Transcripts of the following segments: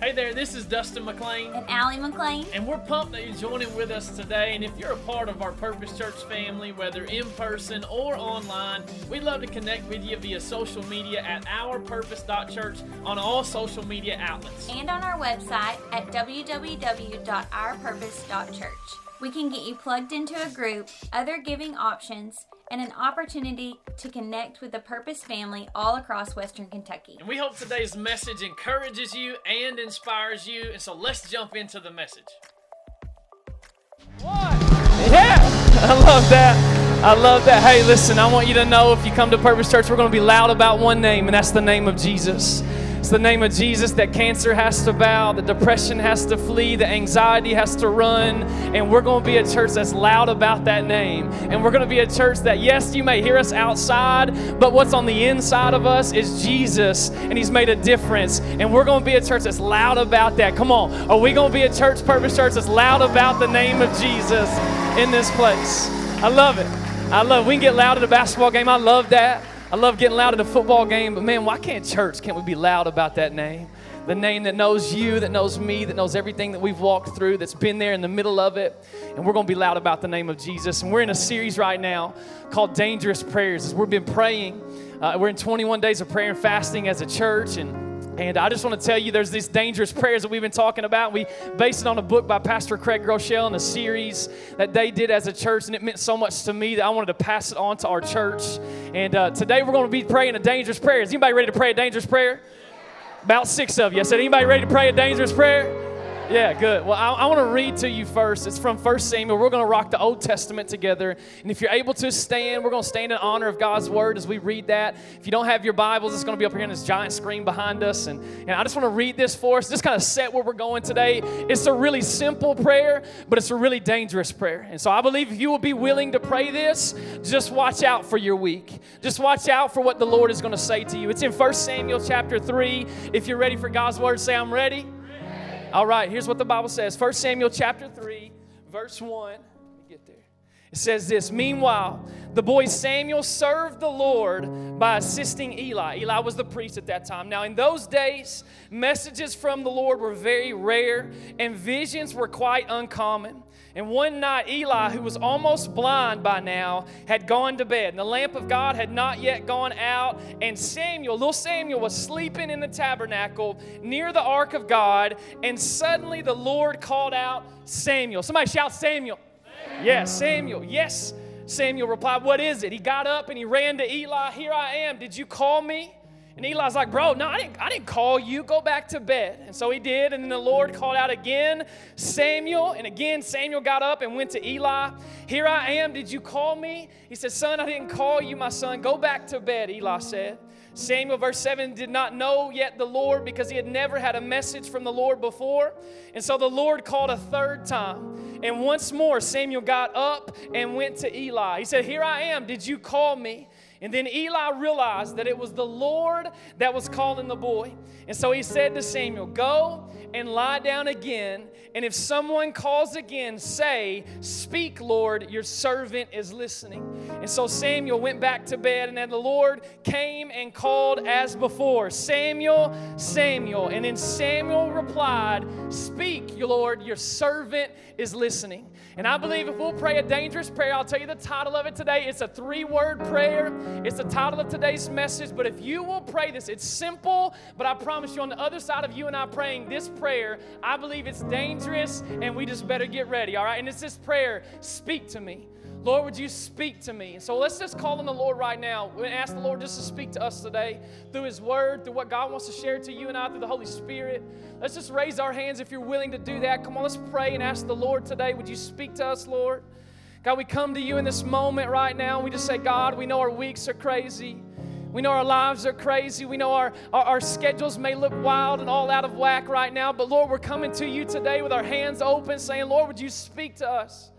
Hey there, this is Dustin McLean. And Allie McLean. And we're pumped that you're joining with us today. And if you're a part of our Purpose Church family, whether in person or online, we'd love to connect with you via social media at ourpurpose.church on all social media outlets. And on our website at www.ourpurpose.church. We can get you plugged into a group, other giving options, and an opportunity to connect with the Purpose family all across Western Kentucky. And we hope today's message encourages you and inspires you. And so let's jump into the message. What? Yeah, I love that. I love that. Hey, listen, I want you to know if you come to Purpose Church, we're going to be loud about one name, and that's the name of Jesus. It's the name of Jesus that cancer has to bow, the depression has to flee, the anxiety has to run. And we're going to be a church that's loud about that name. And we're going to be a church that, yes, you may hear us outside, but what's on the inside of us is Jesus, and He's made a difference. And we're going to be a church that's loud about that. Come on. Are we going to be a church, Purpose Church, that's loud about the name of Jesus in this place? I love it. I love it. We can get loud at a basketball game. I love that. I love getting loud at a football game, but man, why can't church? Can't we be loud about that name? The name that knows you, that knows me, that knows everything that we've walked through, that's been there in the middle of it. And we're going to be loud about the name of Jesus. And we're in a series right now called Dangerous Prayers. As we've been praying, uh, we're in 21 days of prayer and fasting as a church. And and I just want to tell you there's these dangerous prayers that we've been talking about. We based it on a book by Pastor Craig Groeschel and a series that they did as a church, and it meant so much to me that I wanted to pass it on to our church. And uh, today we're going to be praying a dangerous prayer. Is anybody ready to pray a dangerous prayer? About six of you. I said, anybody ready to pray a dangerous prayer? Yeah, good. Well, I, I want to read to you first. It's from 1 Samuel. We're going to rock the Old Testament together. And if you're able to stand, we're going to stand in honor of God's word as we read that. If you don't have your Bibles, it's going to be up here on this giant screen behind us. And, and I just want to read this for us, just kind of set where we're going today. It's a really simple prayer, but it's a really dangerous prayer. And so I believe if you will be willing to pray this, just watch out for your week. Just watch out for what the Lord is going to say to you. It's in 1 Samuel chapter 3. If you're ready for God's word, say, I'm ready. All right, here's what the Bible says 1 Samuel chapter 3, verse 1. Let me get there. It says this Meanwhile, the boy Samuel served the Lord by assisting Eli. Eli was the priest at that time. Now, in those days, messages from the Lord were very rare and visions were quite uncommon. And one night, Eli, who was almost blind by now, had gone to bed. And the lamp of God had not yet gone out. And Samuel, little Samuel, was sleeping in the tabernacle near the ark of God. And suddenly the Lord called out, Samuel. Somebody shout, Samuel. Samuel. Yes, Samuel. Yes. Samuel replied, What is it? He got up and he ran to Eli. Here I am. Did you call me? And Eli's like, Bro, no, I didn't, I didn't call you. Go back to bed. And so he did. And then the Lord called out again, Samuel. And again, Samuel got up and went to Eli. Here I am. Did you call me? He said, Son, I didn't call you, my son. Go back to bed, Eli said. Samuel, verse 7, did not know yet the Lord because he had never had a message from the Lord before. And so the Lord called a third time. And once more, Samuel got up and went to Eli. He said, Here I am. Did you call me? And then Eli realized that it was the Lord that was calling the boy. And so he said to Samuel, Go and lie down again. And if someone calls again, say, Speak, Lord, your servant is listening. And so Samuel went back to bed, and then the Lord came and called as before Samuel, Samuel. And then Samuel replied, Speak, Lord, your servant is listening. And I believe if we'll pray a dangerous prayer, I'll tell you the title of it today. It's a three word prayer, it's the title of today's message. But if you will pray this, it's simple, but I promise you, on the other side of you and I praying this prayer, I believe it's dangerous, and we just better get ready, all right? And it's this prayer Speak to me. Lord, would you speak to me? So let's just call on the Lord right now and ask the Lord just to speak to us today through His Word, through what God wants to share to you and I through the Holy Spirit. Let's just raise our hands if you're willing to do that. Come on, let's pray and ask the Lord today, would you speak to us, Lord? God, we come to you in this moment right now. We just say, God, we know our weeks are crazy. We know our lives are crazy. We know our, our, our, schedules may look wild and all out of whack right now. But Lord, we're coming to you today with our hands open, saying, Lord, would you speak to us?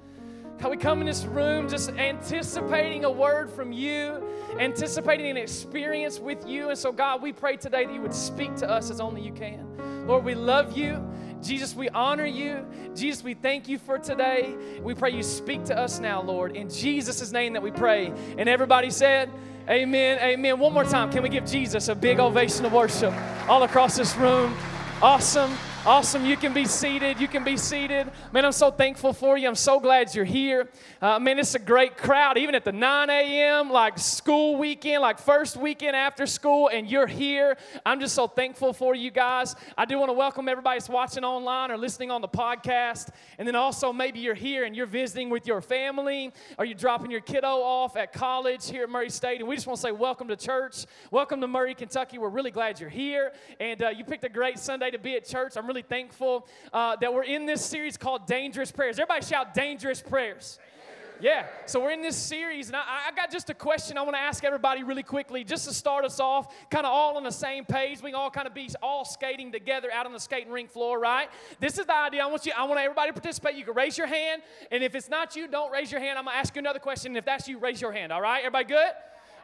How we come in this room just anticipating a word from you, anticipating an experience with you. And so, God, we pray today that you would speak to us as only you can. Lord, we love you. Jesus, we honor you. Jesus, we thank you for today. We pray you speak to us now, Lord. In Jesus' name that we pray. And everybody said, Amen, amen. One more time, can we give Jesus a big ovation of worship all across this room? Awesome. Awesome. You can be seated. You can be seated. Man, I'm so thankful for you. I'm so glad you're here. Uh, man, it's a great crowd, even at the 9 a.m., like school weekend, like first weekend after school, and you're here. I'm just so thankful for you guys. I do want to welcome everybody that's watching online or listening on the podcast. And then also, maybe you're here and you're visiting with your family or you're dropping your kiddo off at college here at Murray State. And we just want to say, welcome to church. Welcome to Murray, Kentucky. We're really glad you're here. And uh, you picked a great Sunday to be at church. I'm really thankful uh, that we're in this series called Dangerous Prayers. Everybody shout Dangerous Prayers. Yeah, so we're in this series, and I, I, got just a question I want to ask everybody really quickly, just to start us off, kind of all on the same page. We can all kind of be all skating together out on the skating rink floor, right? This is the idea. I want you. I want everybody to participate. You can raise your hand, and if it's not you, don't raise your hand. I'm gonna ask you another question. And if that's you, raise your hand. All right, everybody good?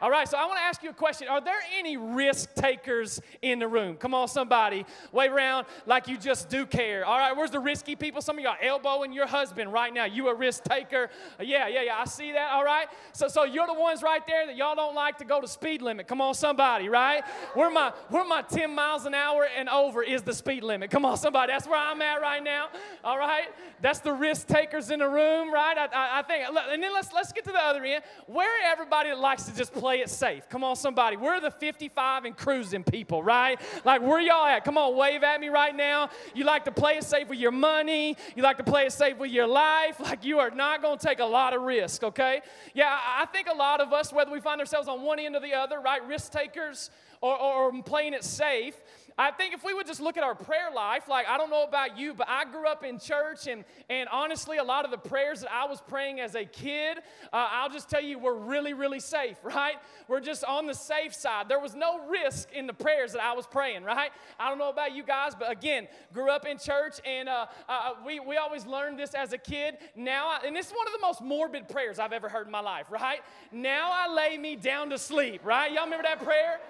All right, so I want to ask you a question. Are there any risk takers in the room? Come on, somebody. Wave around like you just do care. All right, where's the risky people? Some of y'all elbowing your husband right now. You a risk taker. Yeah, yeah, yeah. I see that. All right. So so you're the ones right there that y'all don't like to go to speed limit. Come on, somebody, right? Where my where my 10 miles an hour and over is the speed limit. Come on, somebody. That's where I'm at right now. All right. That's the risk takers in the room, right? I, I, I think. And then let's let's get to the other end. Where everybody likes to just play play it safe. Come on, somebody. We're the 55 and cruising people, right? Like, where y'all at? Come on, wave at me right now. You like to play it safe with your money, you like to play it safe with your life. Like, you are not going to take a lot of risk, okay? Yeah, I think a lot of us, whether we find ourselves on one end or the other, right, risk takers or, or, or playing it safe, I think if we would just look at our prayer life, like I don't know about you, but I grew up in church, and, and honestly, a lot of the prayers that I was praying as a kid, uh, I'll just tell you, were really, really safe, right? We're just on the safe side. There was no risk in the prayers that I was praying, right? I don't know about you guys, but again, grew up in church, and uh, uh, we, we always learned this as a kid. Now, I, and this is one of the most morbid prayers I've ever heard in my life, right? Now I lay me down to sleep, right? Y'all remember that prayer?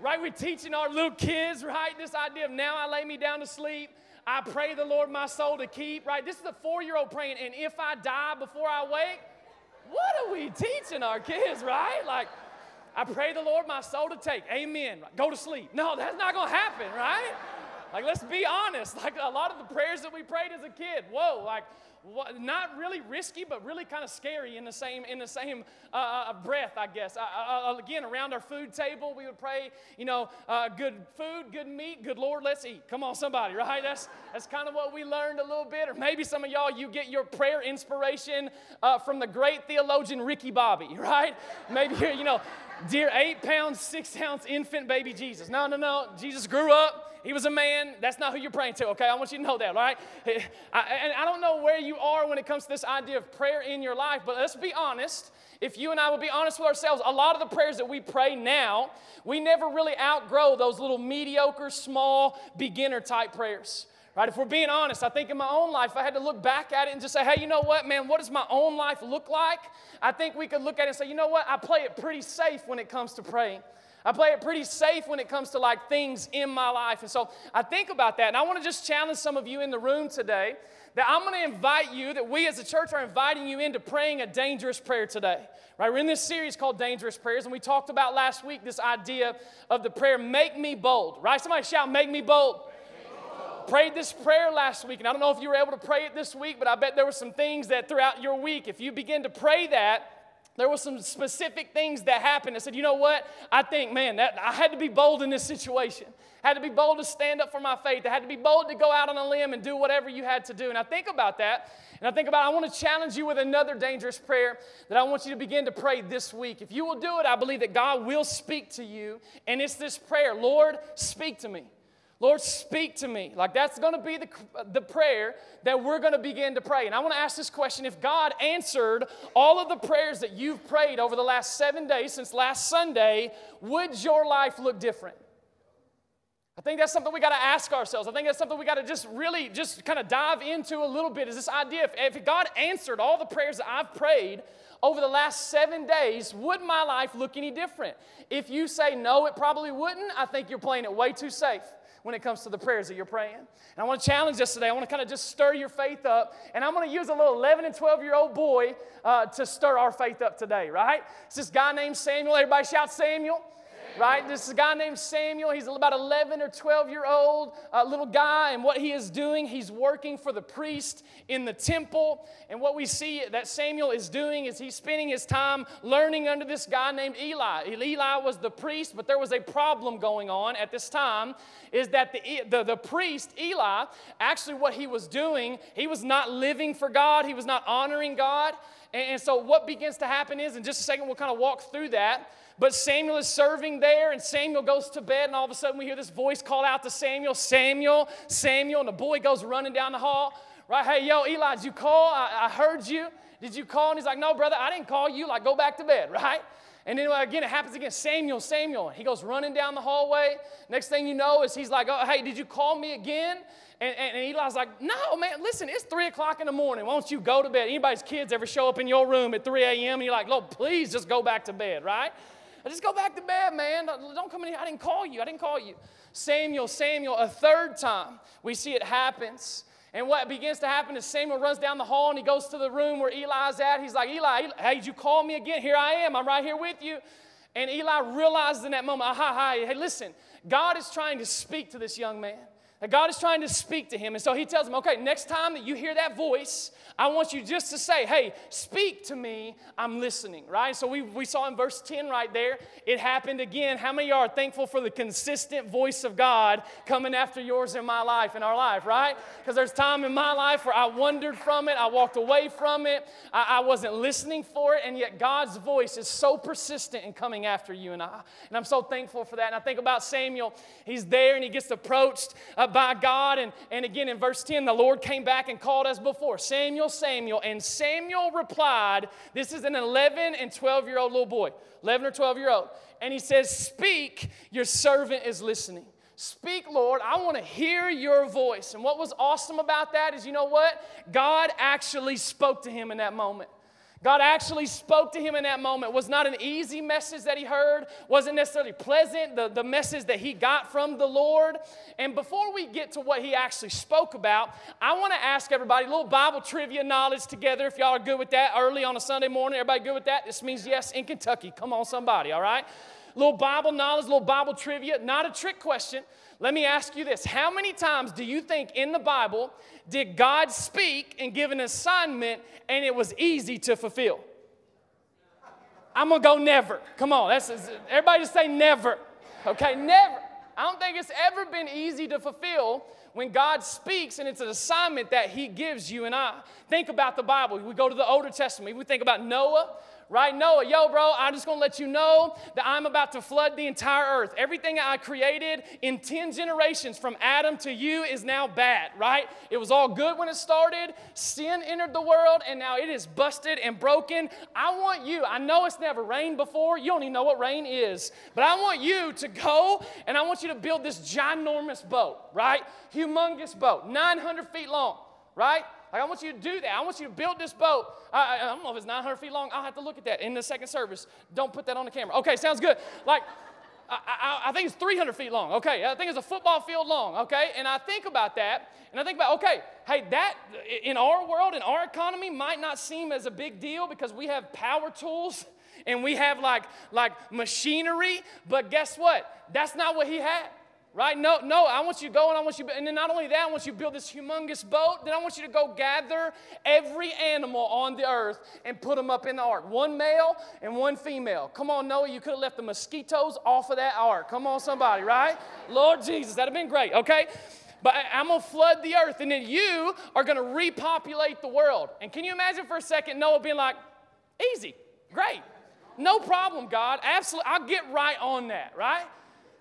Right? We're teaching our little kids, right? This idea of now I lay me down to sleep. I pray the Lord my soul to keep, right? This is a four year old praying, and if I die before I wake, what are we teaching our kids, right? Like, I pray the Lord my soul to take. Amen. Go to sleep. No, that's not going to happen, right? Like, let's be honest. Like, a lot of the prayers that we prayed as a kid, whoa, like, not really risky, but really kind of scary in the same in the same uh, uh breath, I guess. Uh, uh, uh, again, around our food table, we would pray, you know, uh, good food, good meat, good Lord, let's eat. Come on, somebody, right? That's that's kind of what we learned a little bit. Or maybe some of y'all, you get your prayer inspiration from the great theologian Ricky Bobby, right? Maybe you know, dear eight pounds, six ounce infant baby Jesus. No, no, no. Jesus grew up. He was a man. That's not who you're praying to, okay? I want you to know that, all right? I, and I don't know where you are when it comes to this idea of prayer in your life, but let's be honest. If you and I would be honest with ourselves, a lot of the prayers that we pray now, we never really outgrow those little mediocre, small, beginner type prayers. Right? If we're being honest, I think in my own life, I had to look back at it and just say, hey, you know what, man, what does my own life look like? I think we could look at it and say, you know what, I play it pretty safe when it comes to praying. I play it pretty safe when it comes to like things in my life. And so I think about that. And I want to just challenge some of you in the room today that I'm going to invite you, that we as a church are inviting you into praying a dangerous prayer today. Right? We're in this series called Dangerous Prayers, and we talked about last week this idea of the prayer, Make Me Bold. Right? Somebody shout, Make Me bold prayed this prayer last week, and I don't know if you were able to pray it this week, but I bet there were some things that throughout your week, if you begin to pray that, there were some specific things that happened. I said, you know what? I think, man, that I had to be bold in this situation. I had to be bold to stand up for my faith. I had to be bold to go out on a limb and do whatever you had to do. And I think about that, and I think about I want to challenge you with another dangerous prayer that I want you to begin to pray this week. If you will do it, I believe that God will speak to you. And it's this prayer Lord, speak to me. Lord, speak to me. Like that's going to be the, the prayer that we're going to begin to pray. And I want to ask this question if God answered all of the prayers that you've prayed over the last seven days since last Sunday, would your life look different? I think that's something we got to ask ourselves. I think that's something we got to just really just kind of dive into a little bit is this idea if, if God answered all the prayers that I've prayed over the last seven days, would my life look any different? If you say no, it probably wouldn't, I think you're playing it way too safe when it comes to the prayers that you're praying. And I want to challenge us today. I want to kind of just stir your faith up. And I'm going to use a little 11 and 12 year old boy uh, to stir our faith up today, right? It's this guy named Samuel. Everybody shout Samuel. Right? This is a guy named Samuel. He's about 11 or 12 year old uh, little guy, and what he is doing, he's working for the priest in the temple. And what we see that Samuel is doing is he's spending his time learning under this guy named Eli. Eli was the priest, but there was a problem going on at this time. Is that the, the, the priest, Eli, actually what he was doing, he was not living for God, he was not honoring God. And so, what begins to happen is, in just a second, we'll kind of walk through that. But Samuel is serving there, and Samuel goes to bed, and all of a sudden we hear this voice call out to Samuel, Samuel, Samuel, and the boy goes running down the hall. Right, hey, yo, Eli, did you call? I, I heard you. Did you call? And he's like, no, brother, I didn't call you. Like, go back to bed, right? And then again, it happens again. Samuel, Samuel. He goes running down the hallway. Next thing you know is he's like, oh, hey, did you call me again? And, and, and, Eli's like, no, man, listen, it's 3 o'clock in the morning. Why don't you go to bed? Anybody's kids ever show up in your room at 3 a.m. and you're like, Lord, please just go back to bed, right? Just go back to bed, man. Don't come in here. I didn't call you. I didn't call you. Samuel, Samuel, a third time, we see it happens. And what begins to happen is Samuel runs down the hall and he goes to the room where Eli's at. He's like, Eli, hey, did you call me again? Here I am. I'm right here with you. And Eli realizes in that moment, aha, hi, hey, listen, God is trying to speak to this young man. God is trying to speak to him. And so he tells him, okay, next time that you hear that voice, I want you just to say, hey, speak to me. I'm listening, right? So we, we saw in verse 10 right there, it happened again. How many are thankful for the consistent voice of God coming after yours in my life, in our life, right? Because there's time in my life where I wandered from it, I walked away from it, I, I wasn't listening for it, and yet God's voice is so persistent in coming after you and I. And I'm so thankful for that. And I think about Samuel, he's there and he gets approached. Uh, by God. And, and again, in verse 10, the Lord came back and called as before Samuel, Samuel. And Samuel replied, This is an 11 and 12 year old little boy, 11 or 12 year old. And he says, Speak, your servant is listening. Speak, Lord. I want to hear your voice. And what was awesome about that is, you know what? God actually spoke to him in that moment. God actually spoke to him in that moment. It was not an easy message that he heard, wasn't necessarily pleasant, the, the message that he got from the Lord. And before we get to what he actually spoke about, I want to ask everybody a little Bible trivia knowledge together. If y'all are good with that early on a Sunday morning, everybody good with that? This means yes in Kentucky. Come on, somebody, all right? little Bible knowledge, little Bible trivia, not a trick question. Let me ask you this How many times do you think in the Bible did God speak and give an assignment and it was easy to fulfill? I'm gonna go never. Come on, that's everybody just say never. Okay, never. I don't think it's ever been easy to fulfill when God speaks and it's an assignment that He gives you and I. Think about the Bible. We go to the Older Testament. We think about Noah right? Noah, yo, bro, I'm just gonna let you know that I'm about to flood the entire earth. Everything I created in 10 generations from Adam to you is now bad, right? It was all good when it started. Sin entered the world, and now it is busted and broken. I want you, I know it's never rained before. You don't even know what rain is, but I want you to go and I want you to build this ginormous boat, right? Humongous boat, 900 feet long, right? Like, I want you to do that. I want you to build this boat. I, I, don't know if it's 900 feet long. I'll have to look at that in the second service. Don't put that on the camera. Okay, sounds good. Like, I, I, I, think it's 300 feet long. Okay, I think it's a football field long. Okay, and I think about that, and I think about okay, hey, that in our world, in our economy, might not seem as a big deal because we have power tools and we have like like machinery. But guess what? That's not what he had right? No, no, I want you to go and I want you, and then not only that, I want you to build this humongous boat. Then I want you to go gather every animal on the earth and put them up in the ark. One male and one female. Come on, Noah, you could have left the mosquitoes off of that ark. Come on, somebody, right? Lord Jesus, that'd have been great, okay? But I'm gonna flood the earth, and then you are gonna repopulate the world. And can you imagine for a second Noah being like, easy, great, no problem, God, absolutely, I'll get right on that, right?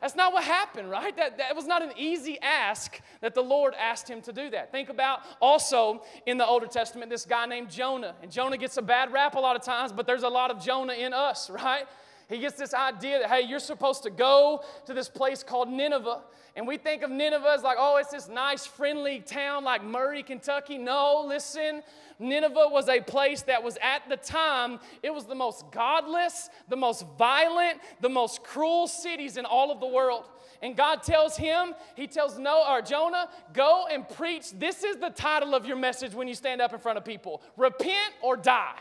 That's not what happened, right? That, that was not an easy ask that the Lord asked him to do that. Think about also in the Older Testament this guy named Jonah. And Jonah gets a bad rap a lot of times, but there's a lot of Jonah in us, right? He gets this idea that, hey, you're supposed to go to this place called Nineveh. And we think of Nineveh as like, oh, it's this nice, friendly town like Murray, Kentucky. No, listen. Nineveh was a place that was at the time, it was the most godless, the most violent, the most cruel cities in all of the world. And God tells him, He tells Noah or Jonah, go and preach. This is the title of your message when you stand up in front of people repent or die.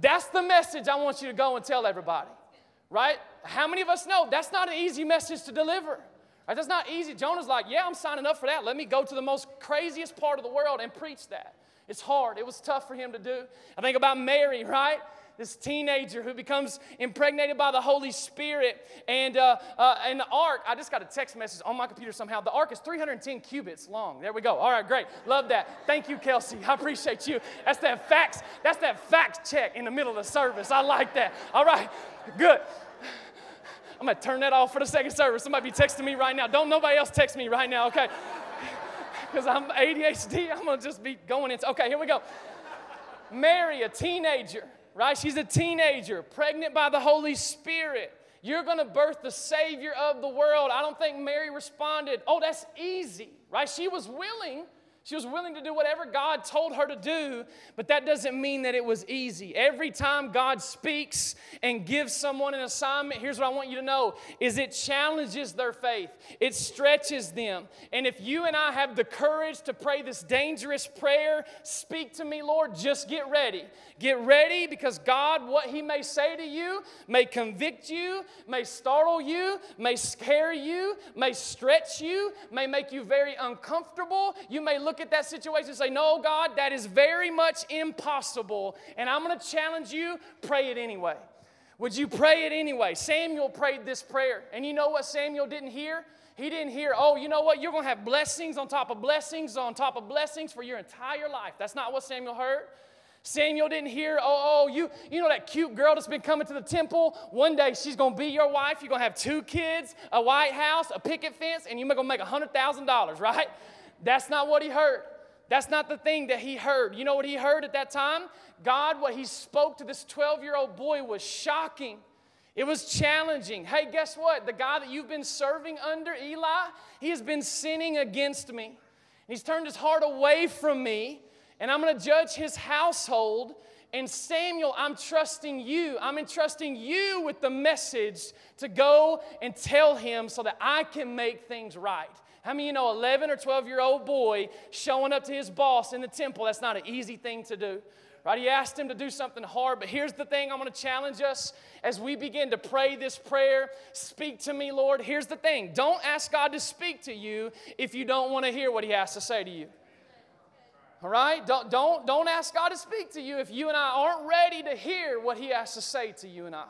That's the message I want you to go and tell everybody. right? How many of us know that's not an easy message to deliver? Right? That's not easy. Jonah's like, yeah, I'm signing up for that. Let me go to the most craziest part of the world and preach that. It's hard. It was tough for him to do. I think about Mary, right? This teenager who becomes impregnated by the Holy Spirit. And, uh, uh, and the ark, I just got a text message on my computer somehow. The ark is 310 cubits long. There we go. All right, great. Love that. Thank you, Kelsey. I appreciate you. That's that facts. That's that fact check in the middle of the service. I like that. All right, good. I'm gonna turn that off for the second service. Somebody be texting me right now. Don't nobody else text me right now, okay? Because I'm ADHD, I'm gonna just be going into. Okay, here we go. Mary, a teenager, right? She's a teenager, pregnant by the Holy Spirit. You're gonna birth the Savior of the world. I don't think Mary responded, Oh, that's easy, right? She was willing she was willing to do whatever God told her to do, but that doesn't mean that it was easy. Every time God speaks and gives someone an assignment, here's what I want you to know is it challenges their faith. It stretches them. And if you and I have the courage to pray this dangerous prayer, speak to me, Lord, just get ready. Get ready because God, what He may say to you, may convict you, may startle you, may scare you, may stretch you, may make you very uncomfortable. You may look at that situation and say, No, God, that is very much impossible. And I'm going to challenge you, pray it anyway. Would you pray it anyway? Samuel prayed this prayer. And you know what Samuel didn't hear? He didn't hear, oh, you know what? You're going to have blessings on top of blessings on top of blessings for your entire life. That's not what Samuel heard. Samuel didn't hear, oh, oh, you, you know that cute girl that's been coming to the temple? One day she's gonna be your wife. You're gonna have two kids, a White House, a picket fence, and you're gonna make $100,000, right? That's not what he heard. That's not the thing that he heard. You know what he heard at that time? God, what he spoke to this 12 year old boy was shocking. It was challenging. Hey, guess what? The guy that you've been serving under, Eli, he has been sinning against me. He's turned his heart away from me and I'm going to judge his household. And Samuel, I'm trusting you. I'm entrusting you with the message to go and tell him so that I can make things right. How many you know 11 or 12 year old boy showing up to his boss in the temple? That's not an easy thing to do. Right? He asked him to do something hard, but here's the thing I'm going to challenge us as we begin to pray this prayer. Speak to me, Lord. Here's the thing don't ask God to speak to you if you don't want to hear what He has to say to you. All right? Don't, don't, don't ask God to speak to you if you and I aren't ready to hear what He has to say to you and I.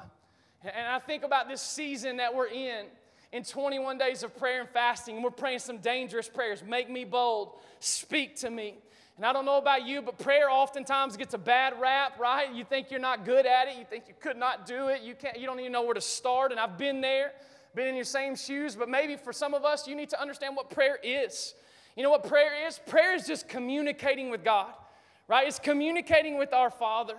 And I think about this season that we're in, in 21 days of prayer and fasting, and we're praying some dangerous prayers. Make me bold, speak to me. And I don't know about you, but prayer oftentimes gets a bad rap, right? You think you're not good at it, you think you could not do it, you, can't, you don't even know where to start. And I've been there, been in your same shoes, but maybe for some of us, you need to understand what prayer is. You know what prayer is? Prayer is just communicating with God, right? It's communicating with our Father.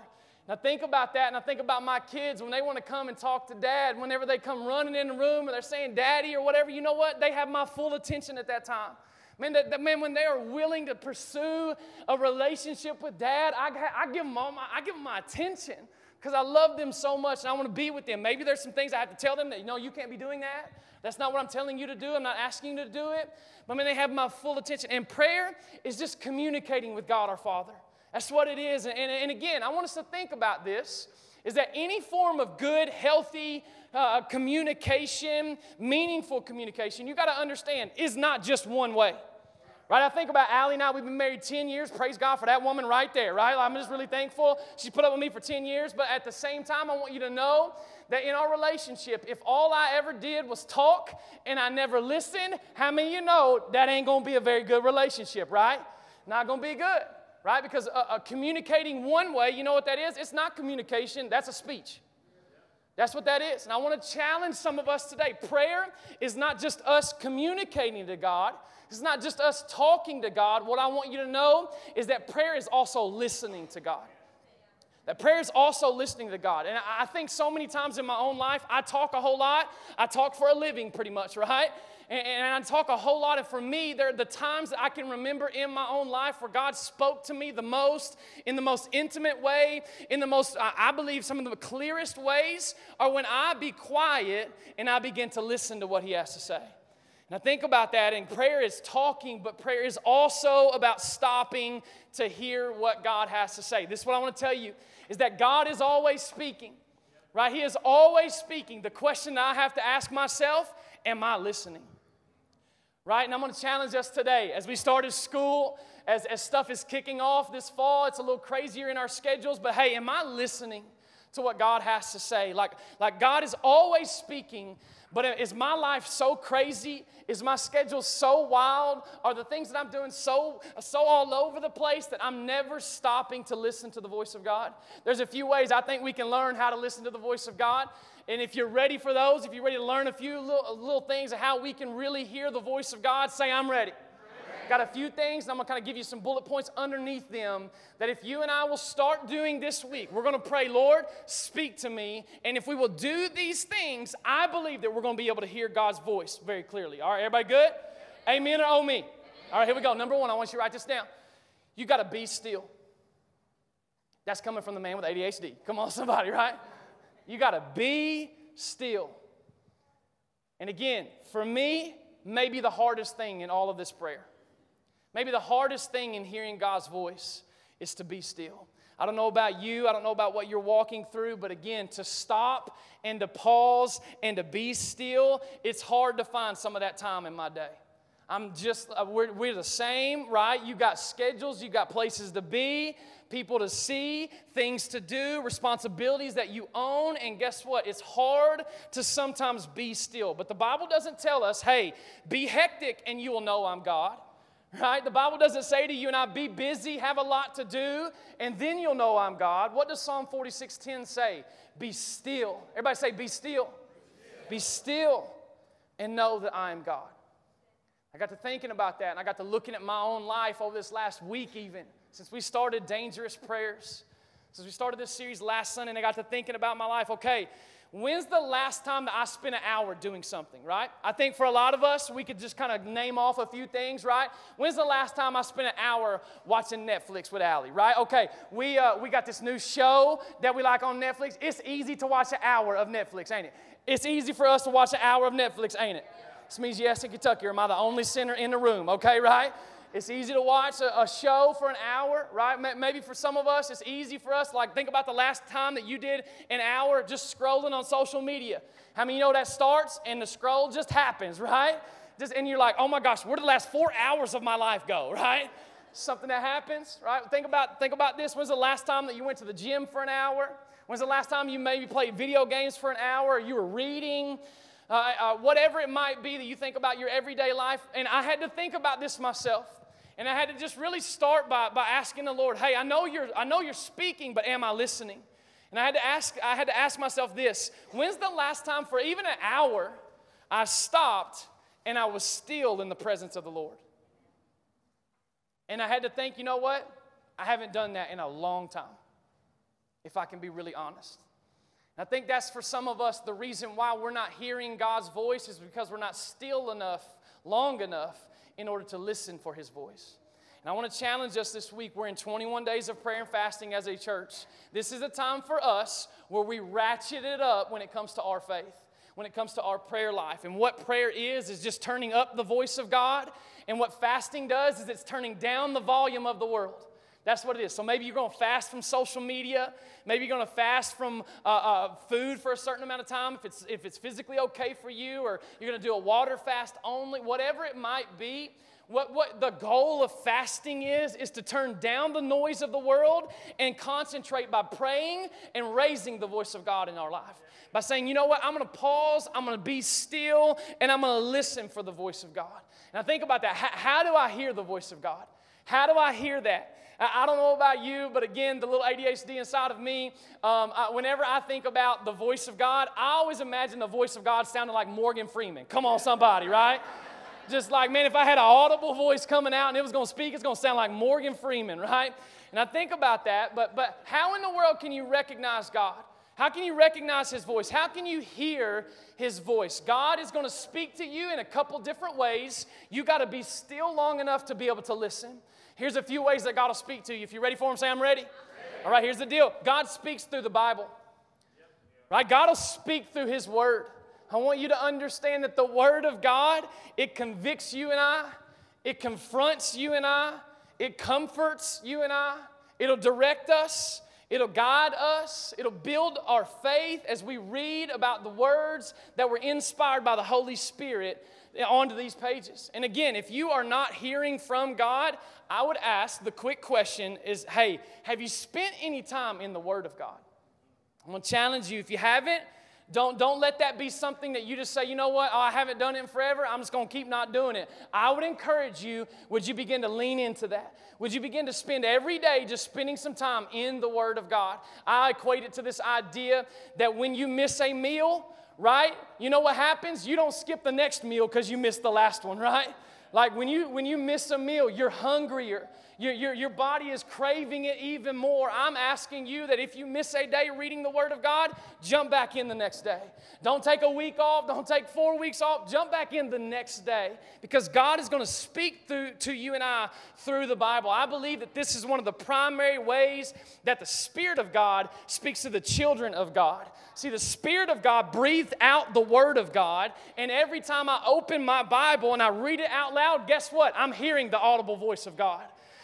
Now think about that, and I think about my kids when they want to come and talk to dad, whenever they come running in the room and they're saying daddy or whatever, you know what? They have my full attention at that time. Man, man, when they are willing to pursue a relationship with dad, I, I give them all my, I give them my attention because I love them so much and I want to be with them. Maybe there's some things I have to tell them that, you know, you can't be doing that. That's not what I'm telling you to do. I'm not asking you to do it. But I mean, they have my full attention. And prayer is just communicating with God our Father. That's what it is. And, and, again, I want us to think about this is that any form of good, healthy uh, communication, meaningful communication, you got to understand, is not just one way. Right? I think about Allie and I, we've been married 10 years. Praise God for that woman right there, right? I'm just really thankful. She put up with me for 10 years. But at the same time, I want you to know that in our relationship, if all I ever did was talk and I never listened, how many of you know that ain't gonna be a very good relationship, right? Not gonna be good, right? Because communicating one way, you know what that is? It's not communication, that's a speech. That's what that is. And I want to challenge some of us today. Prayer is not just us communicating to God, it's not just us talking to God. What I want you to know is that prayer is also listening to God. That prayer is also listening to God. And I think so many times in my own life, I talk a whole lot. I talk for a living, pretty much, right? And, I talk a whole lot. And for me, there are the times that I can remember in my own life where God spoke to me the most, in the most intimate way, in the most, I believe, some of the clearest ways, are when I be quiet and I begin to listen to what He has to say. Now, think about that. And prayer is talking, but prayer is also about stopping to hear what God has to say. This is what I want to tell you is that God is always speaking. right? He is always speaking. The question I have to ask myself am I listening? Right? And I'm to challenge us today as we started school, as, as stuff is kicking off this fall. It's a little crazier in our schedules, but hey, am I listening to what God has to say? Like, like God is always speaking, but is my life so crazy? Is my schedule so wild? Are the things that I'm doing so, so all over the place that I'm never stopping to listen to the voice of God? There's a few ways I think we can learn how to listen to the voice of God. And if you're ready for those, if you're ready to learn a few little, little things of how we can really hear the voice of God, say, I'm ready. Got a few things, and I'm gonna kind of give you some bullet points underneath them that if you and I will start doing this week, we're gonna pray, Lord, speak to me. And if we will do these things, I believe that we're gonna be able to hear God's voice very clearly. All right, everybody good? Amen or oh me? All right, here we go. Number one, I want you to write this down. You gotta be still. That's coming from the man with ADHD. Come on, somebody, right? You gotta be still. And again, for me, maybe the hardest thing in all of this prayer Maybe the hardest thing in hearing God's voice is to be still. I don't know about you, I don't know about what you're walking through, but again, to stop and to pause and to be still, it's hard to find some of that time in my day. I'm just, uh, we're, we're the same, right? You got schedules, you got places to be, people to see, things to do, responsibilities that you own, and guess what? It's hard to sometimes be still. But the Bible doesn't tell us, hey, be hectic and you will know I'm God right? The Bible doesn't say to you and I, be busy, have a lot to do, and then you'll know I'm God. What does Psalm 46:10 say? Be still. Everybody say, be still. Be still and know that I am God. I got to thinking about that, and I got to looking at my own life over this last week, even since we started Dangerous Prayers. Since we started this series last Sunday, and I got to thinking about my life. Okay, When's the last time that I spent an hour doing something, right? I think for a lot of us, we could just kind of name off a few things, right? When's the last time I spent an hour watching Netflix with Allie, right? Okay, we, uh, we got this new show that we like on Netflix. It's easy to watch an hour of Netflix, ain't it? It's easy for us to watch an hour of Netflix, ain't it? This means yes in Kentucky, or am I the only sinner in the room, okay, right? It's easy to watch a, a, show for an hour, right? Maybe for some of us, it's easy for us. Like, think about the last time that you did an hour just scrolling on social media. How many you know that starts and the scroll just happens, right? Just, and you're like, oh my gosh, where did the last four hours of my life go, right? Something that happens, right? Think about, think about this. When's the last time that you went to the gym for an hour? When's the last time you maybe played video games for an hour? You were reading? Uh, uh, whatever it might be that you think about your everyday life. And I had to think about this myself. And I had to just really start by, by asking the Lord, hey, I know you're I know you're speaking, but am I listening? And I had to ask, I had to ask myself this: when's the last time for even an hour I stopped and I was still in the presence of the Lord? And I had to think, you know what? I haven't done that in a long time, if I can be really honest. I think that's for some of us the reason why we're not hearing God's voice is because we're not still enough, long enough in order to listen for his voice. And I want to challenge us this week. We're in 21 days of prayer and fasting as a church. This is a time for us where we ratchet it up when it comes to our faith, when it comes to our prayer life. And what prayer is, is just turning up the voice of God. And what fasting does is it's turning down the volume of the world. That's what it is. So maybe you're going to fast from social media. Maybe you're going to fast from uh, uh, food for a certain amount of time if it's, if it's physically okay for you, or you're going to do a water fast only, whatever it might be. What, what the goal of fasting is, is to turn down the noise of the world and concentrate by praying and raising the voice of God in our life. By saying, you know what, I'm gonna pause, I'm gonna be still, and I'm gonna listen for the voice of God. I think about that. How, how do I hear the voice of God? How do I hear that? I don't know about you, but again, the little ADHD inside of me, um, I, whenever I think about the voice of God, I always imagine the voice of God sounding like Morgan Freeman. Come on, somebody, right? Just like, man, if I had an audible voice coming out and it was going to speak, it's going to sound like Morgan Freeman, right? And I think about that, but, but how in the world can you recognize God? How can you recognize His voice? How can you hear His voice? God is going to speak to you in a couple different ways. You got to be still long enough to be able to listen. Here's a few ways that God will speak to you. If you're ready for Him, say, I'm ready. All right, here's the deal God speaks through the Bible, right? God will speak through His Word. I want you to understand that the Word of God, it convicts you and I, it confronts you and I, it comforts you and I, it'll direct us, It'll guide us, it'll build our faith as we read about the words that were inspired by the Holy Spirit onto these pages. And again, if you are not hearing from God, I would ask the quick question is hey, have you spent any time in the Word of God? I'm gonna challenge you. If you haven't, don't, don't let that be something that you just say, you know what, oh, I haven't done it in forever. I'm just going to keep not doing it. I would encourage you, would you begin to lean into that? Would you begin to spend every day just spending some time in the Word of God? I equate it to this idea that when you miss a meal, right, you know what happens? You don't skip the next meal because you missed the last one, right? Like when you when you miss a meal, you're hungrier. Your, your, your body is craving it even more. I'm asking you that if you miss a day reading the Word of God, jump back in the next day. Don't take a week off, don't take four weeks off, jump back in the next day because God is going to speak through, to you and I through the Bible. I believe that this is one of the primary ways that the Spirit of God speaks to the children of God. See, the Spirit of God breathed out the Word of God, and every time I open my Bible and I read it out loud, guess what? I'm hearing the audible voice of God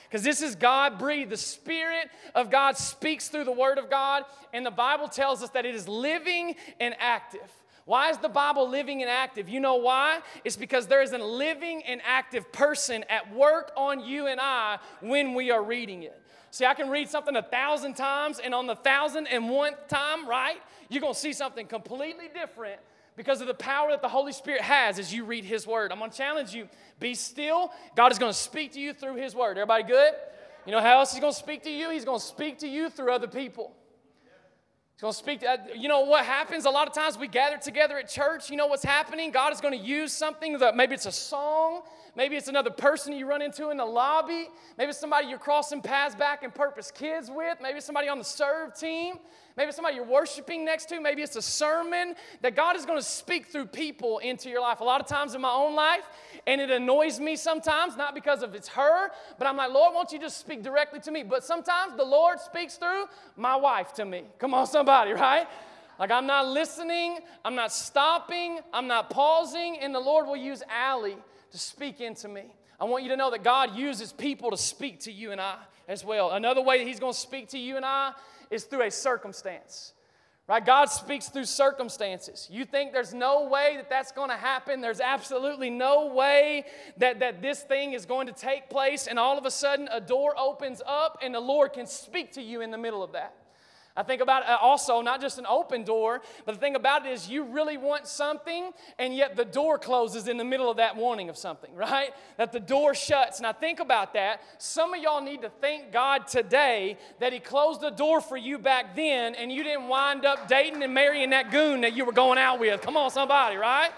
because this is God breathed. The Spirit of God speaks through the Word of God, and the Bible tells us that it is living and active. Why is the Bible living and active? You know why? It's because there is a living and active person at work on you and I when we are reading it. See, I can read something a thousand times, and on the thousand and one time, right, you're gonna see something completely different because of the power that the Holy Spirit has as you read His Word. I'm going to challenge you be still. God is going to speak to you through His Word. Everybody good? You know how else He's going to speak to you? He's going to speak to you through other people. He's going to speak to, uh, you know what happens? A lot of times we gather together at church. You know what's happening? God is going to use something that maybe it's a song, maybe it's another person you run into in the lobby, maybe it's somebody you're crossing paths back in Purpose Kids with, maybe somebody on the serve team. Maybe somebody you're worshiping next to. Maybe it's a sermon that God is going to speak through people into your life. A lot of times in my own life, and it annoys me sometimes, not because of it's her, but I'm like, Lord, won't you just speak directly to me? But sometimes the Lord speaks through my wife to me. Come on, somebody, right? Like I'm not listening, I'm not stopping, I'm not pausing, and the Lord will use Allie to speak into me. I want you to know that God uses people to speak to you and I as well. Another way that He's going to speak to you and I is through a circumstance. Right? God speaks through circumstances. You think there's no way that that's going to happen. There's absolutely no way that, that this thing is going to take place. And all of a sudden, a door opens up and the Lord can speak to you in the middle of that. I think about uh, also not just an open door, but the thing about it is you really want something, and yet the door closes in the middle of that wanting of something, right? That the door shuts. I think about that. Some of y'all need to thank God today that He closed the door for you back then, and you didn't wind up dating and marrying that goon that you were going out with. Come on, somebody, right?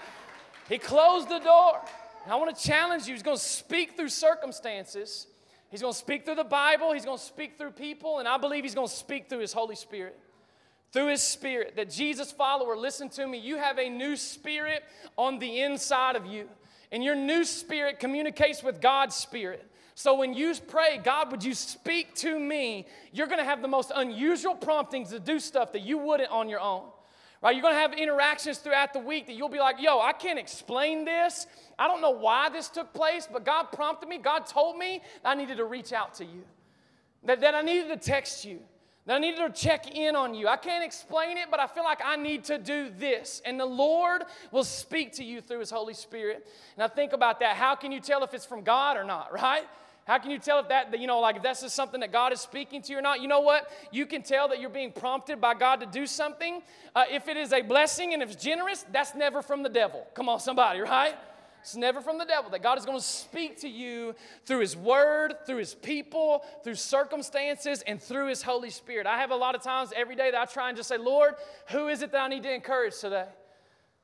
He closed the door. And I want to challenge you. He's going to speak through circumstances He's going to speak through the Bible, He's going to speak through people, and I believe He's going to speak through His Holy Spirit. Through His Spirit. That Jesus follower, listen to me, you have a new spirit on the inside of you. And your new spirit communicates with God's spirit. So when you pray, God, would you speak to me? You're to have the most unusual promptings to do stuff that you wouldn't on your own. Right? You're going to have interactions throughout the week that you'll be like, yo, I can't explain this. I don't know why this took place, but God prompted me. God told me I needed to reach out to you, that, that I needed to text you, that I needed to check in on you. I can't explain it, but I feel like I need to do this. And the Lord will speak to you through His Holy Spirit. And I think about that. How can you tell if it's from God or not, right? How can you tell if that, you know, like if that's just something that God is speaking to you or not? You know what? You can tell that you're being prompted by God to do something. Uh, if it is a blessing and if it's generous, that's never from the devil. Come on, somebody, right? It's never from the devil. That God is going to speak to you through His Word, through His people, through circumstances, and through His Holy Spirit. I have a lot of times every day that I try and just say, Lord, who is it that I need to encourage today?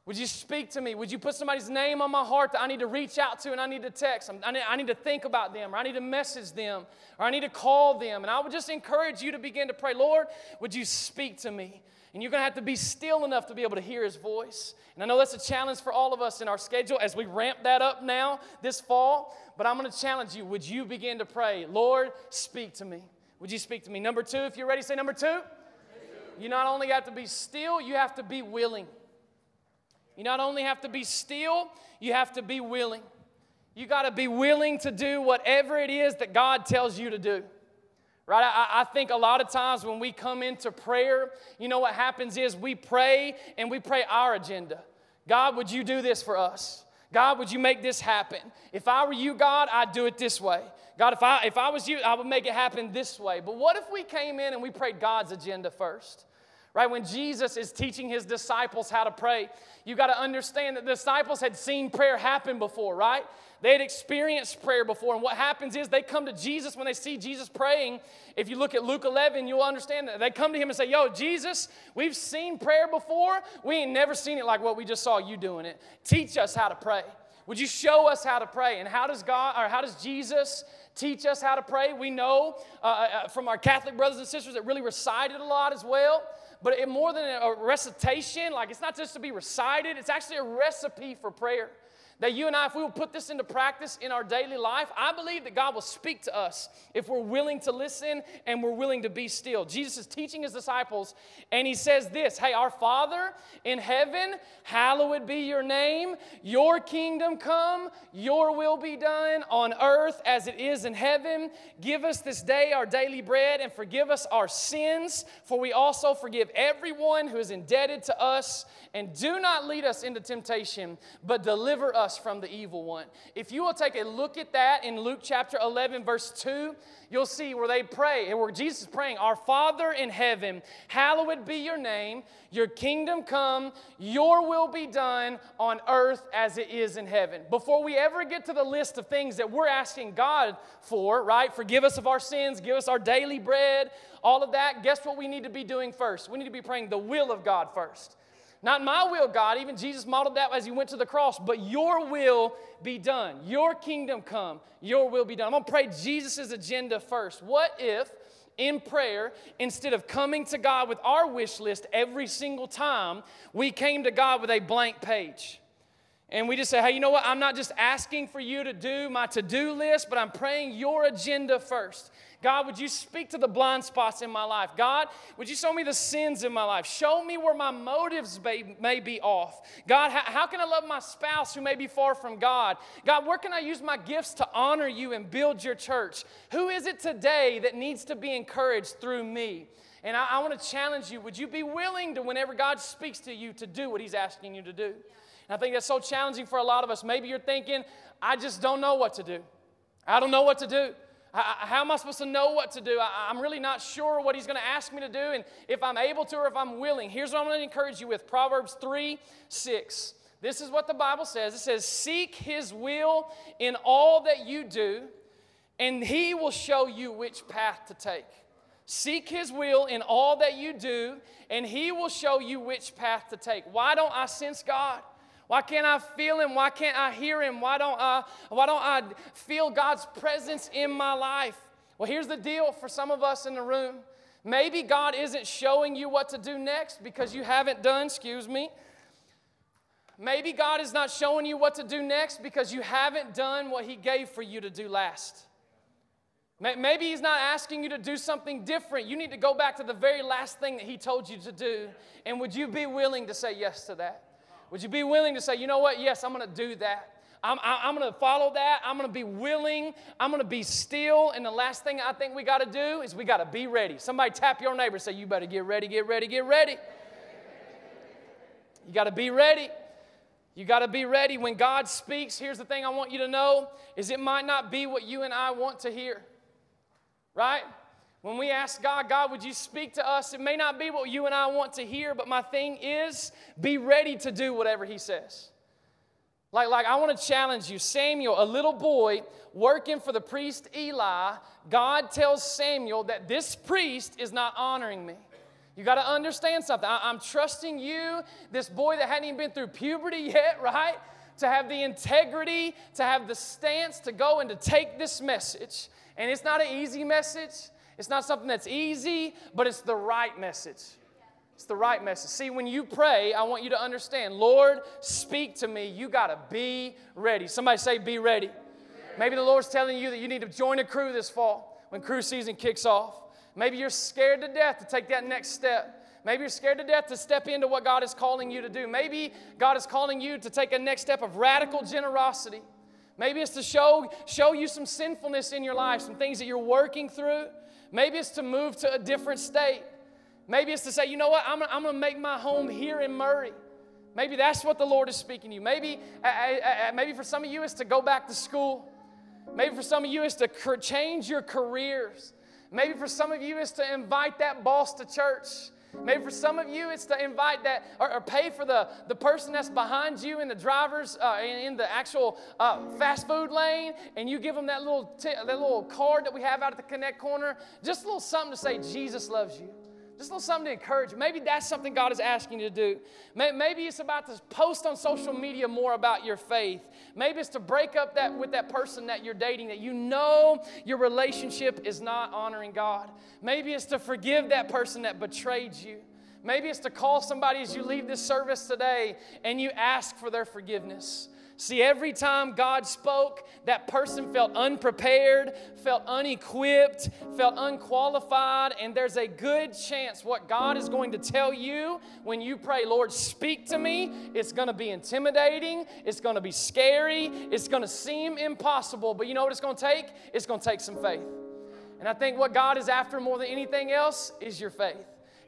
Would you speak to me? Would you put somebody's name on my heart that I need to reach out to and I need to text? I need, I need to think about them, or I need to message them, or I need to call them. And I would just encourage you to begin to pray, Lord, would you speak to me? And you're going to have to be still enough to be able to hear his voice. And I know that's a challenge for all of us in our schedule as we ramp that up now this fall. But I'm going to challenge you. Would you begin to pray, Lord, speak to me? Would you speak to me? Number two, if you're ready, say number two. You not only have to be still, you have to be willing. You not only have to be still, you have to be willing. You got to be willing to do whatever it is that God tells you to do. Right? I, I, think a lot of times when we come into prayer, you know what happens is we pray and we pray our agenda. God, would you do this for us? God, would you make this happen? If I were you, God, I'd do it this way. God, if I, if I was you, I would make it happen this way. But what if we came in and we prayed God's agenda first? Right? When Jesus is teaching his disciples how to pray, you got to understand that the disciples had seen prayer happen before, right? They had experienced prayer before. And what happens is they come to Jesus when they see Jesus praying. If you look at Luke 11, you'll understand that. They come to him and say, Yo, Jesus, we've seen prayer before. We ain't never seen it like what we just saw you doing it. Teach us how to pray. Would you show us how to pray? And how does God, or how does Jesus teach us how to pray? We know uh, uh from our Catholic brothers and sisters that really recited a lot as well but it, more than a recitation, like it's not just to be recited, it's actually a recipe for prayer. That you and I, if we will put this into practice in our daily life, I believe that God will speak to us if we're willing to listen and we're willing to be still. Jesus is teaching his disciples, and he says this Hey, our Father in heaven, hallowed be your name. Your kingdom come, your will be done on earth as it is in heaven. Give us this day our daily bread and forgive us our sins, for we also forgive everyone who is indebted to us. And do not lead us into temptation, but deliver us from the evil one. If you will take a look at that in Luke chapter 11, verse 2, you'll see where they pray, and where Jesus is praying, Our Father in heaven, hallowed be your name, your kingdom come, your will be done on earth as it is in heaven. Before we ever get to the list of things that we're asking God for, right? Forgive us of our sins, give us our daily bread, all of that, guess what we need to be doing first? We need to be praying the will of God first. Not my will, God. Even Jesus modeled that as he went to the cross. But your will be done. Your kingdom come. Your will be done. I'm going to pray Jesus' agenda first. What if in prayer, instead of coming to God with our wish list every single time, we came to God with a blank page? And we just say, hey, you know what? I'm not just asking for you to do my to do list, but I'm praying your agenda first. God, would you speak to the blind spots in my life? God, would you show me the sins in my life? Show me where my motives may, may be off. God, how, how can I love my spouse who may be far from God? God, where can I use my gifts to honor you and build your church? Who is it today that needs to be encouraged through me? And I, I want to challenge you would you be willing to, whenever God speaks to you, to do what He's asking you to do? And I think that's so challenging for a lot of us. Maybe you're thinking, I just don't know what to do. I don't know what to do. How am I supposed to know what to do? I'm really not sure what he's going to ask me to do and if I'm able to or if I'm willing. Here's what I'm going to encourage you with Proverbs 3 6. This is what the Bible says it says, Seek his will in all that you do, and he will show you which path to take. Seek his will in all that you do, and he will show you which path to take. Why don't I sense God? Why can't I feel Him? Why can't I hear Him? Why don't I, why don't I feel God's presence in my life? Well, here's the deal for some of us in the room. Maybe God isn't showing you what to do next because you haven't done, excuse me. Maybe God is not showing you what to do next because you haven't done what He gave for you to do last. Maybe He's not asking you to do something different. You need to go back to the very last thing that He told you to do. And would you be willing to say yes to that? Would you be willing to say, you know what? Yes, I'm going to do that. I'm, I'm going to follow that. I'm going to be willing. I'm going to be still. And the last thing I think we got to do is we got to be ready. Somebody tap your neighbor say, You better get ready, get ready, get ready. You got to be ready. You got to be ready. When God speaks, here's the thing I want you to know is it might not be what you and I want to hear. Right? When we ask God, God, would you speak to us? It may not be what you and I want to hear, but my thing is be ready to do whatever He says. Like, like I want to challenge you. Samuel, a little boy working for the priest Eli, God tells Samuel that this priest is not honoring me. You got to understand something. I, I'm trusting you, this boy that hadn't even been through puberty yet, right? To have the integrity, to have the stance to go and to take this message. And it's not an easy message. It's not something that's easy, but it's the right message. It's the right message. See, when you pray, I want you to understand, Lord, speak to me. You got to be ready. Somebody say, be ready. Maybe the Lord's telling you that you need to join a crew this fall when crew season kicks off. Maybe you're scared to death to take that next step. Maybe you're scared to death to step into what God is calling you to do. Maybe God is calling you to take a next step of radical generosity. Maybe it's to show, show you some sinfulness in your life, some things that you're working through. Maybe it's to move to a different state. Maybe it's to say, you know what, I'm, I'm going to make my home here in Murray. Maybe that's what the Lord is speaking to you. Maybe, maybe for some of you, it's to go back to school. Maybe for some of you, it's to change your careers. Maybe for some of you, it's to invite that boss to church. Maybe for some of you, it's to invite that or, or pay for the, the person that's behind you in the driver's, uh, in, in, the actual uh, fast food lane, and you give them that little, t- that little card that we have out at the Connect Corner. Just a little something to say, Jesus loves you. Just a little something to encourage you. Maybe that's something God is asking you to do. Maybe it's about to post on social media more about your faith. Maybe it's to break up that with that person that you're dating that you know your relationship is not honoring God. Maybe it's to forgive that person that betrayed you. Maybe it's to call somebody as you leave this service today and you ask for their forgiveness. See, every time God spoke, that person felt unprepared, felt unequipped, felt unqualified, and there's a good chance what God is going to tell you when you pray, Lord, speak to me, it's going to be intimidating, it's going to be scary, it's going to seem impossible, but you know what it's going to take? It's going to take some faith. And I think what God is after more than anything else is your faith.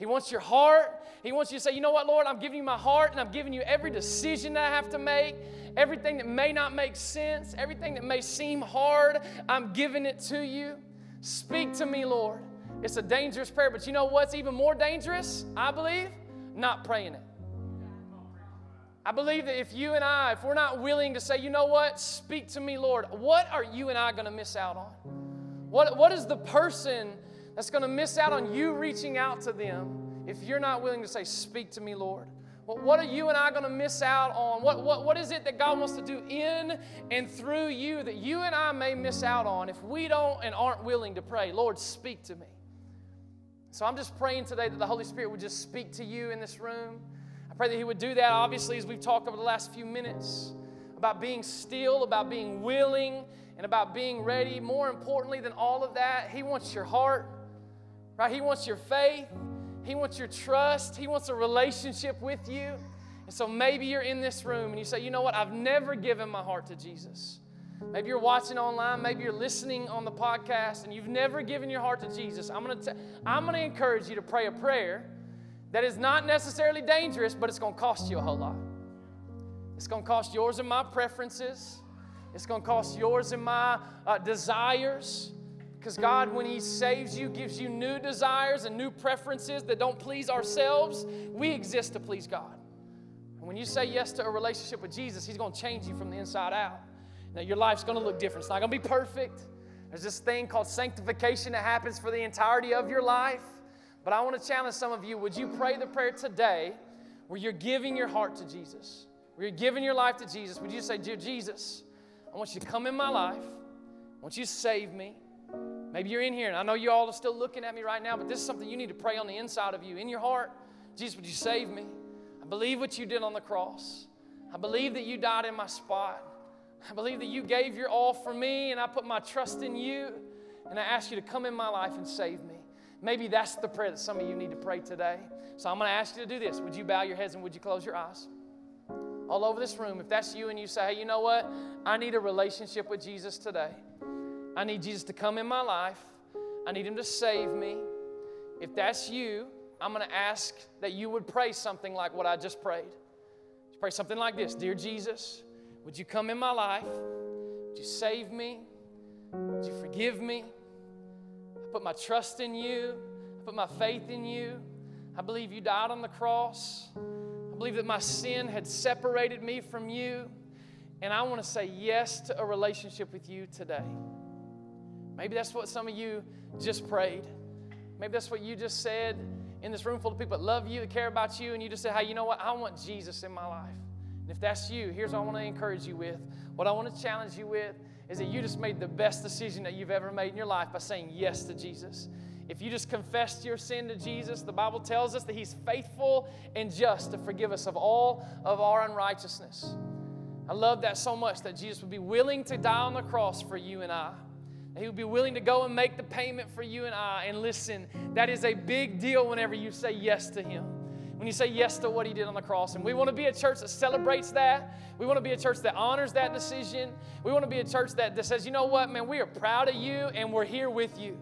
He wants your heart. He wants you to say, you know what, Lord, I'm giving you my heart and I'm giving you every decision that I have to make everything that may not make sense, everything that may seem hard, I'm giving it to you. Speak to me, Lord. It's a dangerous prayer, but you know what's even more dangerous, I believe? Not praying it. I believe that if you and I, if we're not willing to say, you know what, speak to me, Lord, what are you and I going to miss out on? What, what is the person that's going to miss out on you reaching out to them if you're not willing to say, speak to me, Lord? What are you and I going to miss out on? What, what, what is it that God wants to do in and through you that you and I may miss out on if we don't and aren't willing to pray? Lord, speak to me. So I'm just praying today that the Holy Spirit would just speak to you in this room. I pray that He would do that, obviously, as we've talked over the last few minutes about being still, about being willing, and about being ready. More importantly than all of that, He wants your heart, right? He wants your faith. He wants your trust, He wants a relationship with you. And so maybe you're in this room and you say, you know what, I've never given my heart to Jesus. Maybe you're watching online, maybe you're listening on the podcast, and you've never given your heart to Jesus. I'm gonna, t- I'm gonna encourage you to pray a prayer that is not necessarily dangerous, but it's gonna cost you a whole lot. It's gonna cost yours and my preferences, it's gonna cost yours and my uh, desires. Because God, when He saves you, gives you new desires and new preferences that don't please ourselves. We exist to please God. And when you say yes to a relationship with Jesus, He's going to change you from the inside out. Now, your life's going to look different. It's not going to be perfect. There's this thing called sanctification that happens for the entirety of your life. But I want to challenge some of you would you pray the prayer today where you're giving your heart to Jesus, where you're giving your life to Jesus? Would you say, Dear Jesus, I want you to come in my life, I want you to save me. Maybe you're in here, and I know you all are still looking at me right now, but this is something you need to pray on the inside of you, in your heart. Jesus, would you save me? I believe what you did on the cross. I believe that you died in my spot. I believe that you gave your all for me, and I put my trust in you, and I ask you to come in my life and save me. Maybe that's the prayer that some of you need to pray today. So I'm going to ask you to do this. Would you bow your heads and would you close your eyes? All over this room, if that's you and you say, hey, you know what? I need a relationship with Jesus today. I need Jesus to come in my life. I need Him to save me. If that's you, I'm going to ask that you would pray something like what I just prayed. Pray something like this Dear Jesus, would you come in my life? Would you save me? Would you forgive me? I put my trust in you. I put my faith in you. I believe you died on the cross. I believe that my sin had separated me from you. And I want to say yes to a relationship with you today. Maybe that's what some of you just prayed. Maybe that's what you just said in this room full of people that love you, that care about you, and you just said, hey, you know what? I want Jesus in my life. And if that's you, here's what I want to encourage you with. What I want to challenge you with is that you just made the best decision that you've ever made in your life by saying yes to Jesus. If you just confessed your sin to Jesus, the Bible tells us that He's faithful and just to forgive us of all of our unrighteousness. I love that so much that Jesus would be willing to die on the cross for you and I. He would be willing to go and make the payment for you and I. And listen, that is a big deal whenever you say yes to Him. when you say yes to what He did on the cross. And we want to be a church that celebrates that. We want to be a church that honors that decision. We want to be a church that, that says, you know what, man, we are proud of you and we're here with you.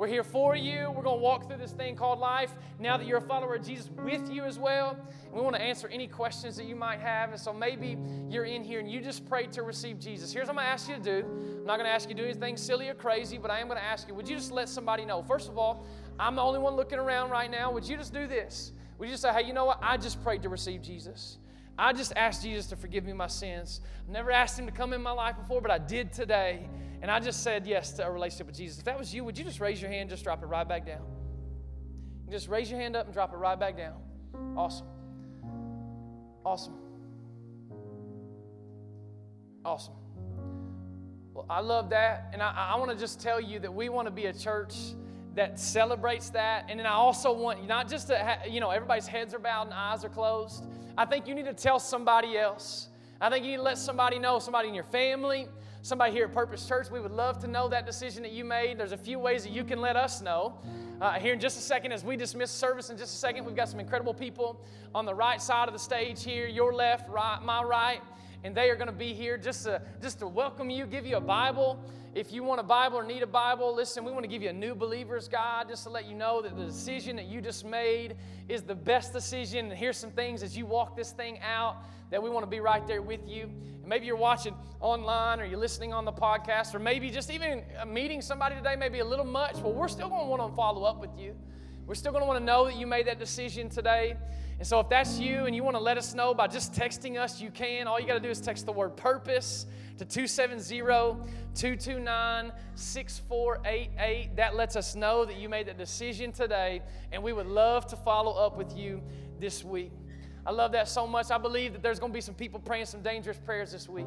We're here for you. We're going to walk through this thing called life now that you're a follower of Jesus with you as well. We want to answer any questions that you might have. And so maybe you're in here and you just prayed to receive Jesus. Here's what I'm going to ask you to do. I'm not going to ask you to do anything silly or crazy, but I am going to ask you would you just let somebody know? First of all, I'm the only one looking around right now. Would you just do this? Would you just say, hey, you know what? I just prayed to receive Jesus. I just asked Jesus to forgive me my sins. I've never asked him to come in my life before, but I did today. And I just said yes to a relationship with Jesus. If that was you, would you just raise your hand, just drop it right back down? Just raise your hand up and drop it right back down. Awesome. Awesome. Awesome. Well, I love that. And I, I want to just tell you that we want to be a church that celebrates that. And then I also want not just to, ha- you know, everybody's heads are bowed and eyes are closed. I think you need to tell somebody else. I think you need to let somebody know, somebody in your family, somebody here at Purpose Church, we would love to know that decision that you made. There's a few ways that you can let us know. Uh, here in just a second, as we dismiss service in just a second, we've got some incredible people on the right side of the stage here, your left, right, my right, and they are going to be here just to, just to welcome you, give you a Bible. If you want a Bible or need a Bible, listen, we want to give you a new believer's guide just to let you know that the decision that you just made is the best decision. And here's some things as you walk this thing out that we want to be right there with you. And maybe you're watching online or you're listening on the podcast, or maybe just even meeting somebody today, maybe a little much. Well, we're still going to want to follow up with you. We're still going to want to know that you made that decision today. And so, if that's you and you want to let us know by just texting us, you can. All you got to do is text the word purpose to 270 229 6488. That lets us know that you made that decision today, and we would love to follow up with you this week. I love that so much. I believe that there's going to be some people praying some dangerous prayers this week.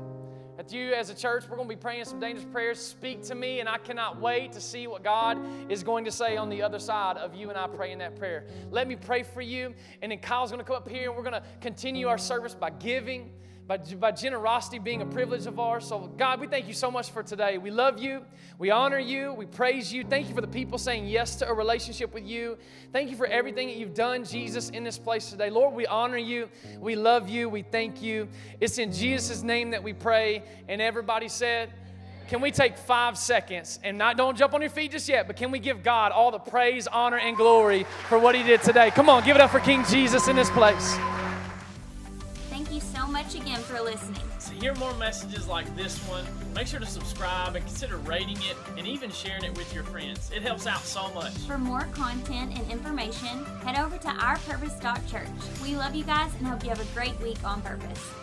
That you, as a church, we're going to be praying some dangerous prayers. Speak to me, and I cannot wait to see what God is going to say on the other side of you and I praying that prayer. Let me pray for you, and then Kyle's going to come up here, and we're going to continue our service by giving by, by generosity being a privilege of ours. So, God, we thank you so much for today. We love you. We honor you. We praise you. Thank you for the people saying yes to a relationship with you. Thank you for everything that you've done, Jesus, in this place today. Lord, we honor you. We love you. We thank you. It's in Jesus' name that we pray. And everybody said, can we take five seconds and not don't jump on your feet just yet, but can we give God all the praise, honor, and glory for what He did today? Come on, give it up for King Jesus in this place much again for listening. To hear more messages like this one, make sure to subscribe and consider rating it and even sharing it with your friends. It helps out so much. For more content and information, head over to ourpurpose.church. We love you guys and hope you have a great week on purpose.